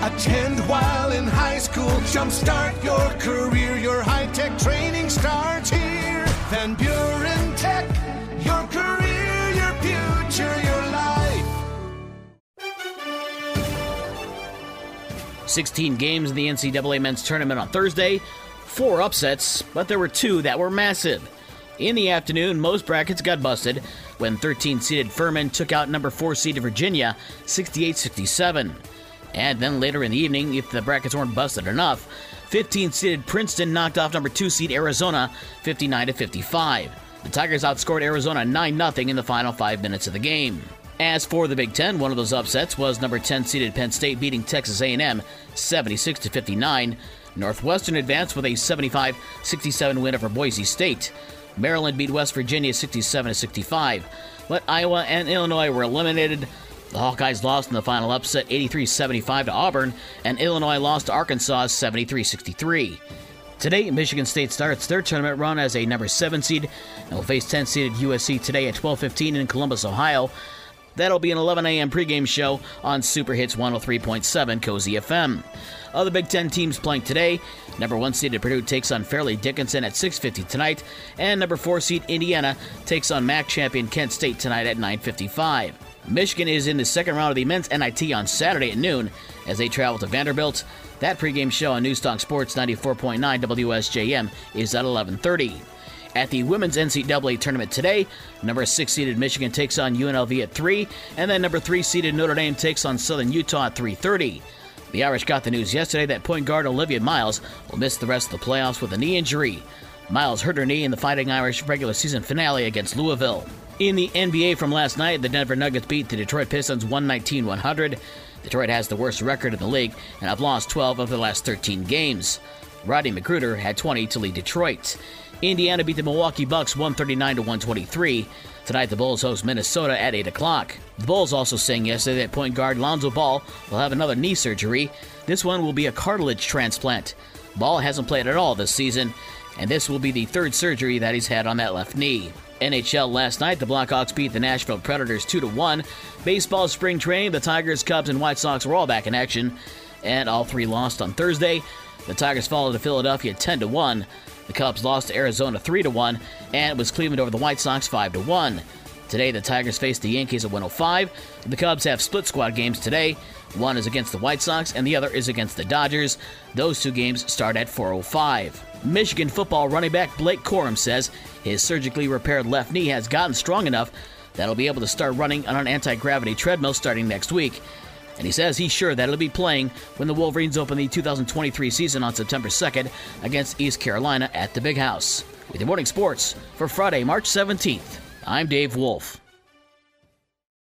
Attend while in high school. Jumpstart your career. Your high tech training starts here. Van Buren Tech. Your career, your future, your life. 16 games in the NCAA men's tournament on Thursday. Four upsets, but there were two that were massive. In the afternoon, most brackets got busted when 13 seeded Furman took out number 4 seeded Virginia 68 67. And then later in the evening, if the brackets weren't busted enough, 15 seeded Princeton knocked off number 2 seed Arizona 59 55. The Tigers outscored Arizona 9 0 in the final 5 minutes of the game. As for the Big Ten, one of those upsets was number 10 seeded Penn State beating Texas A&M 76 59. Northwestern advanced with a 75-67 win over Boise State. Maryland beat West Virginia 67 65, but Iowa and Illinois were eliminated. The Hawkeyes lost in the final upset 83 75 to Auburn, and Illinois lost to Arkansas 73 63. Today, Michigan State starts their tournament run as a number 7 seed and will face 10 seeded USC today at 12:15 in Columbus, Ohio. That'll be an 11 a.m. pregame show on Super Hits 103.7 Cozy FM. Other Big Ten teams playing today: number one seeded Purdue takes on Fairleigh Dickinson at 6:50 tonight, and number four seed Indiana takes on MAC champion Kent State tonight at 9:55. Michigan is in the second round of the men's NIT on Saturday at noon as they travel to Vanderbilt. That pregame show on Newstalk Sports 94.9 WSJM is at 11:30. At the women's NCAA tournament today, number six seeded Michigan takes on UNLV at 3, and then number three seeded Notre Dame takes on Southern Utah at 3:30. The Irish got the news yesterday that point guard Olivia Miles will miss the rest of the playoffs with a knee injury. Miles hurt her knee in the Fighting Irish regular season finale against Louisville. In the NBA from last night, the Denver Nuggets beat the Detroit Pistons 119 100. Detroit has the worst record in the league and have lost 12 of the last 13 games. Rodney McGruder had 20 to lead Detroit. Indiana beat the Milwaukee Bucks 139 to 123. Tonight, the Bulls host Minnesota at 8 o'clock. The Bulls also saying yesterday that point guard Lonzo Ball will have another knee surgery. This one will be a cartilage transplant. Ball hasn't played at all this season, and this will be the third surgery that he's had on that left knee. NHL last night, the Blackhawks beat the Nashville Predators 2 1. Baseball spring training, the Tigers, Cubs, and White Sox were all back in action, and all three lost on Thursday. The Tigers followed to Philadelphia 10 1. The Cubs lost to Arizona 3 1, and it was Cleveland over the White Sox 5 1. Today, the Tigers face the Yankees at 105. The Cubs have split squad games today. One is against the White Sox, and the other is against the Dodgers. Those two games start at 405. Michigan football running back Blake Corum says his surgically repaired left knee has gotten strong enough that he'll be able to start running on an anti gravity treadmill starting next week. And he says he's sure that he'll be playing when the Wolverines open the 2023 season on September 2nd against East Carolina at the Big House. With your morning sports for Friday, March 17th, I'm Dave Wolf.